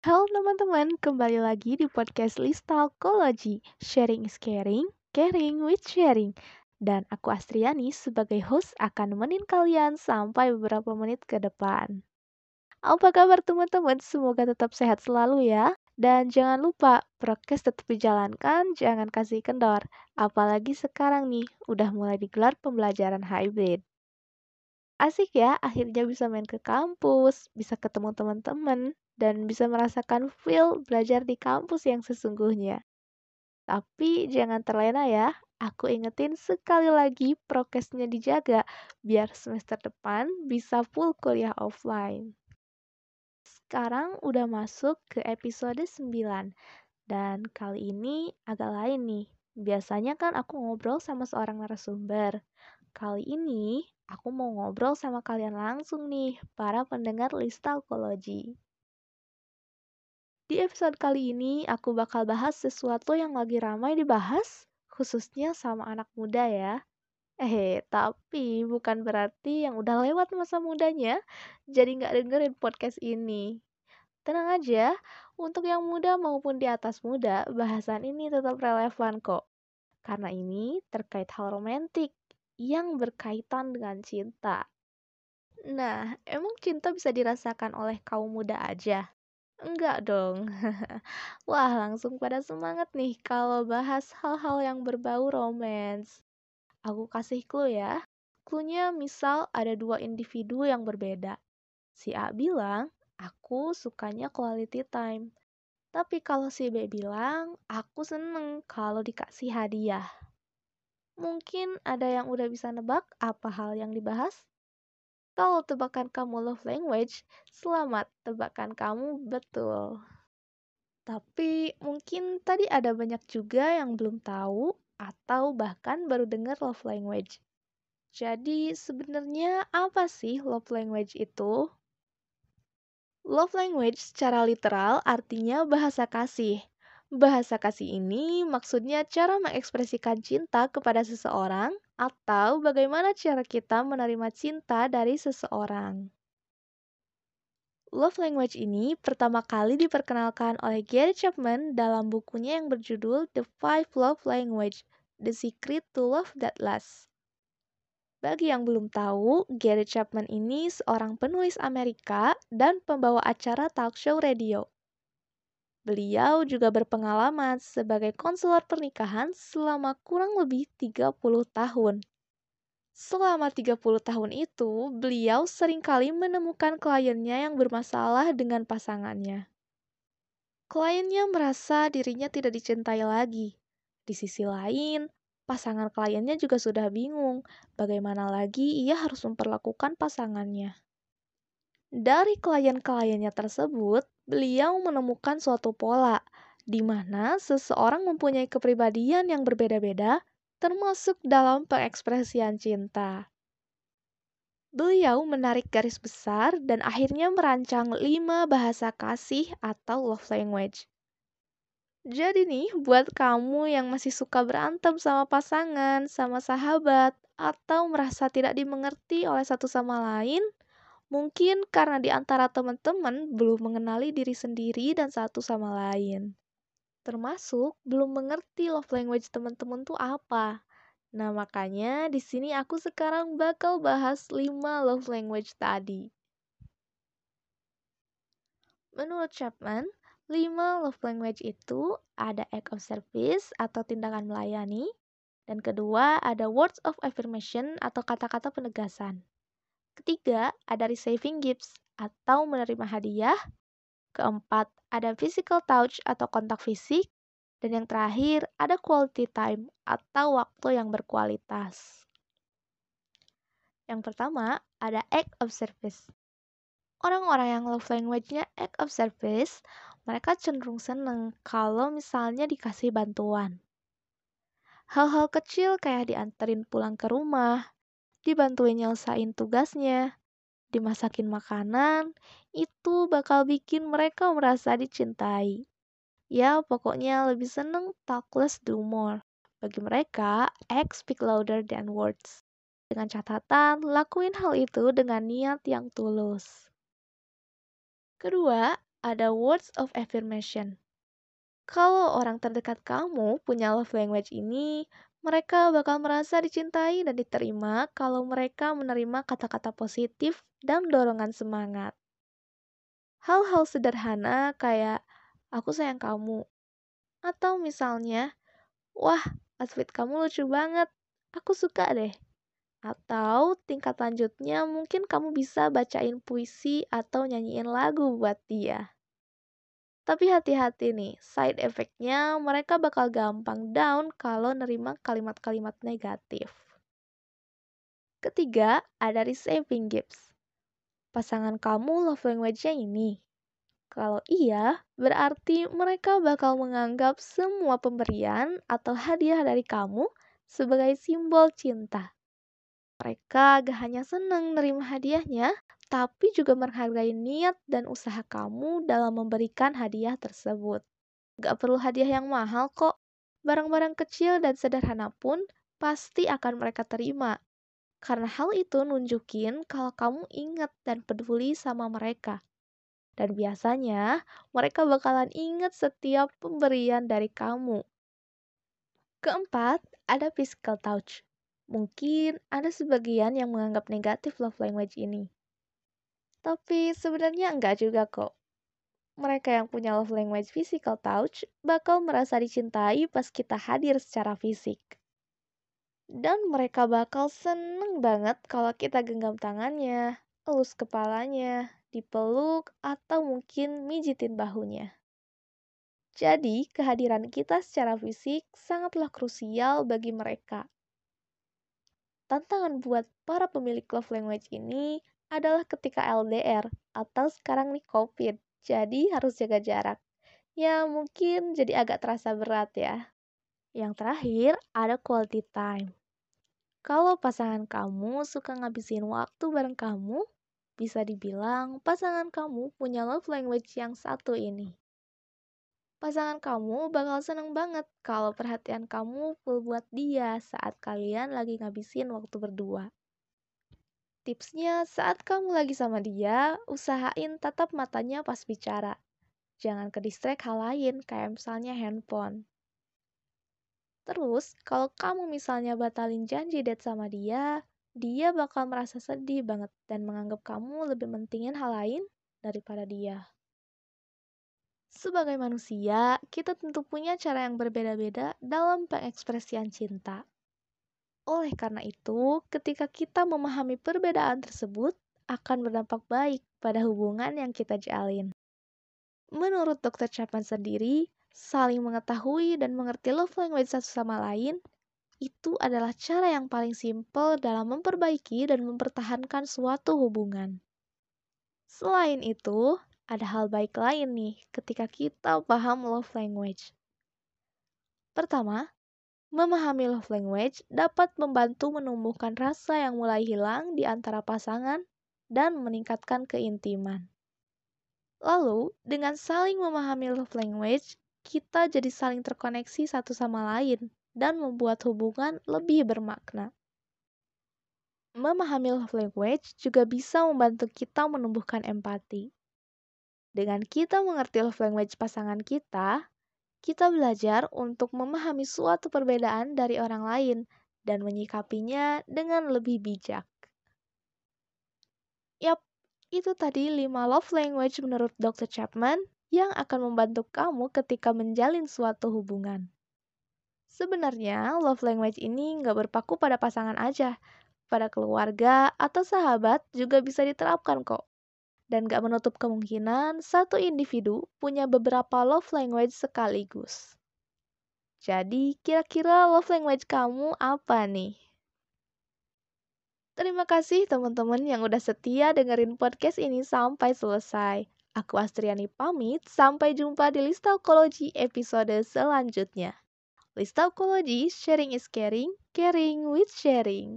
Halo teman-teman, kembali lagi di podcast Listalkology. Sharing is caring, caring with sharing. Dan aku Astriani sebagai host akan nemenin kalian sampai beberapa menit ke depan. Apa kabar teman-teman? Semoga tetap sehat selalu ya. Dan jangan lupa, prokes tetap dijalankan, jangan kasih kendor. Apalagi sekarang nih, udah mulai digelar pembelajaran hybrid. Asik ya, akhirnya bisa main ke kampus, bisa ketemu teman-teman, dan bisa merasakan feel belajar di kampus yang sesungguhnya. Tapi jangan terlena ya, aku ingetin sekali lagi prokesnya dijaga biar semester depan bisa full kuliah offline. Sekarang udah masuk ke episode 9 dan kali ini agak lain nih. Biasanya kan aku ngobrol sama seorang narasumber. Kali ini aku mau ngobrol sama kalian langsung nih, para pendengar Listalkology. Di episode kali ini, aku bakal bahas sesuatu yang lagi ramai dibahas, khususnya sama anak muda ya. Eh, tapi bukan berarti yang udah lewat masa mudanya, jadi nggak dengerin podcast ini. Tenang aja, untuk yang muda maupun di atas muda, bahasan ini tetap relevan kok. Karena ini terkait hal romantik yang berkaitan dengan cinta. Nah, emang cinta bisa dirasakan oleh kaum muda aja? Enggak dong. Wah, langsung pada semangat nih kalau bahas hal-hal yang berbau romance. Aku kasih clue ya. Clue-nya misal ada dua individu yang berbeda. Si A bilang, aku sukanya quality time. Tapi kalau si B bilang, aku seneng kalau dikasih hadiah. Mungkin ada yang udah bisa nebak apa hal yang dibahas? Kalau tebakan kamu love language, selamat, tebakan kamu betul. Tapi mungkin tadi ada banyak juga yang belum tahu atau bahkan baru dengar love language. Jadi sebenarnya apa sih love language itu? Love language secara literal artinya bahasa kasih. Bahasa kasih ini maksudnya cara mengekspresikan cinta kepada seseorang atau bagaimana cara kita menerima cinta dari seseorang. Love language ini pertama kali diperkenalkan oleh Gary Chapman dalam bukunya yang berjudul The Five Love Language: The Secret to Love That Lasts. Bagi yang belum tahu, Gary Chapman ini seorang penulis Amerika dan pembawa acara talk show radio. Beliau juga berpengalaman sebagai konselor pernikahan selama kurang lebih 30 tahun. Selama 30 tahun itu, beliau sering kali menemukan kliennya yang bermasalah dengan pasangannya. Kliennya merasa dirinya tidak dicintai lagi. Di sisi lain, pasangan kliennya juga sudah bingung bagaimana lagi ia harus memperlakukan pasangannya. Dari klien-kliennya tersebut, beliau menemukan suatu pola di mana seseorang mempunyai kepribadian yang berbeda-beda, termasuk dalam pengekspresian cinta. Beliau menarik garis besar dan akhirnya merancang lima bahasa kasih atau love language. Jadi nih, buat kamu yang masih suka berantem sama pasangan, sama sahabat, atau merasa tidak dimengerti oleh satu sama lain, Mungkin karena di antara teman-teman belum mengenali diri sendiri dan satu sama lain. Termasuk belum mengerti love language teman-teman tuh apa. Nah, makanya di sini aku sekarang bakal bahas 5 love language tadi. Menurut Chapman, 5 love language itu ada act of service atau tindakan melayani, dan kedua ada words of affirmation atau kata-kata penegasan. Ketiga, ada receiving gifts atau menerima hadiah. Keempat, ada physical touch atau kontak fisik. Dan yang terakhir, ada quality time atau waktu yang berkualitas. Yang pertama, ada act of service. Orang-orang yang love language-nya act of service, mereka cenderung seneng kalau misalnya dikasih bantuan. Hal-hal kecil kayak dianterin pulang ke rumah, dibantuin nyelesain tugasnya, dimasakin makanan, itu bakal bikin mereka merasa dicintai. Ya, pokoknya lebih seneng talk less do more. Bagi mereka, act speak louder than words. Dengan catatan, lakuin hal itu dengan niat yang tulus. Kedua, ada words of affirmation. Kalau orang terdekat kamu punya love language ini, mereka bakal merasa dicintai dan diterima kalau mereka menerima kata-kata positif dan dorongan semangat. Hal-hal sederhana kayak aku sayang kamu. Atau misalnya, wah outfit kamu lucu banget, aku suka deh. Atau tingkat lanjutnya mungkin kamu bisa bacain puisi atau nyanyiin lagu buat dia. Tapi hati-hati nih, side effect-nya mereka bakal gampang down kalau nerima kalimat-kalimat negatif. Ketiga, ada receiving gifts. Pasangan kamu love language-nya ini. Kalau iya, berarti mereka bakal menganggap semua pemberian atau hadiah dari kamu sebagai simbol cinta. Mereka gak hanya senang nerima hadiahnya, tapi juga menghargai niat dan usaha kamu dalam memberikan hadiah tersebut. Gak perlu hadiah yang mahal kok. Barang-barang kecil dan sederhana pun pasti akan mereka terima. Karena hal itu nunjukin kalau kamu ingat dan peduli sama mereka. Dan biasanya mereka bakalan ingat setiap pemberian dari kamu. Keempat, ada physical touch. Mungkin ada sebagian yang menganggap negatif love language ini. Tapi sebenarnya enggak juga kok. Mereka yang punya love language physical touch bakal merasa dicintai pas kita hadir secara fisik. Dan mereka bakal seneng banget kalau kita genggam tangannya, elus kepalanya, dipeluk, atau mungkin mijitin bahunya. Jadi, kehadiran kita secara fisik sangatlah krusial bagi mereka. Tantangan buat para pemilik love language ini adalah ketika LDR atau sekarang nih COVID. Jadi harus jaga jarak. Ya mungkin jadi agak terasa berat ya. Yang terakhir ada quality time. Kalau pasangan kamu suka ngabisin waktu bareng kamu, bisa dibilang pasangan kamu punya love language yang satu ini. Pasangan kamu bakal seneng banget kalau perhatian kamu full buat dia saat kalian lagi ngabisin waktu berdua. Tipsnya, saat kamu lagi sama dia, usahain tatap matanya pas bicara. Jangan ke distract hal lain, kayak misalnya handphone. Terus, kalau kamu misalnya batalin janji date sama dia, dia bakal merasa sedih banget dan menganggap kamu lebih mentingin hal lain daripada dia. Sebagai manusia, kita tentu punya cara yang berbeda-beda dalam pengekspresian cinta. Oleh karena itu, ketika kita memahami perbedaan tersebut, akan berdampak baik pada hubungan yang kita jalin. Menurut Dr. Chapman sendiri, saling mengetahui dan mengerti love language satu sama lain itu adalah cara yang paling simpel dalam memperbaiki dan mempertahankan suatu hubungan. Selain itu, ada hal baik lain nih ketika kita paham love language. Pertama, Memahami love language dapat membantu menumbuhkan rasa yang mulai hilang di antara pasangan dan meningkatkan keintiman. Lalu, dengan saling memahami love language, kita jadi saling terkoneksi satu sama lain dan membuat hubungan lebih bermakna. Memahami love language juga bisa membantu kita menumbuhkan empati. Dengan kita mengerti love language pasangan kita, kita belajar untuk memahami suatu perbedaan dari orang lain dan menyikapinya dengan lebih bijak. Yap, itu tadi 5 love language menurut Dr. Chapman yang akan membantu kamu ketika menjalin suatu hubungan. Sebenarnya, love language ini nggak berpaku pada pasangan aja. Pada keluarga atau sahabat juga bisa diterapkan kok dan gak menutup kemungkinan satu individu punya beberapa love language sekaligus. Jadi, kira-kira love language kamu apa nih? Terima kasih teman-teman yang udah setia dengerin podcast ini sampai selesai. Aku Astriani pamit, sampai jumpa di Listalkologi episode selanjutnya. Listalkologi, sharing is caring, caring with sharing.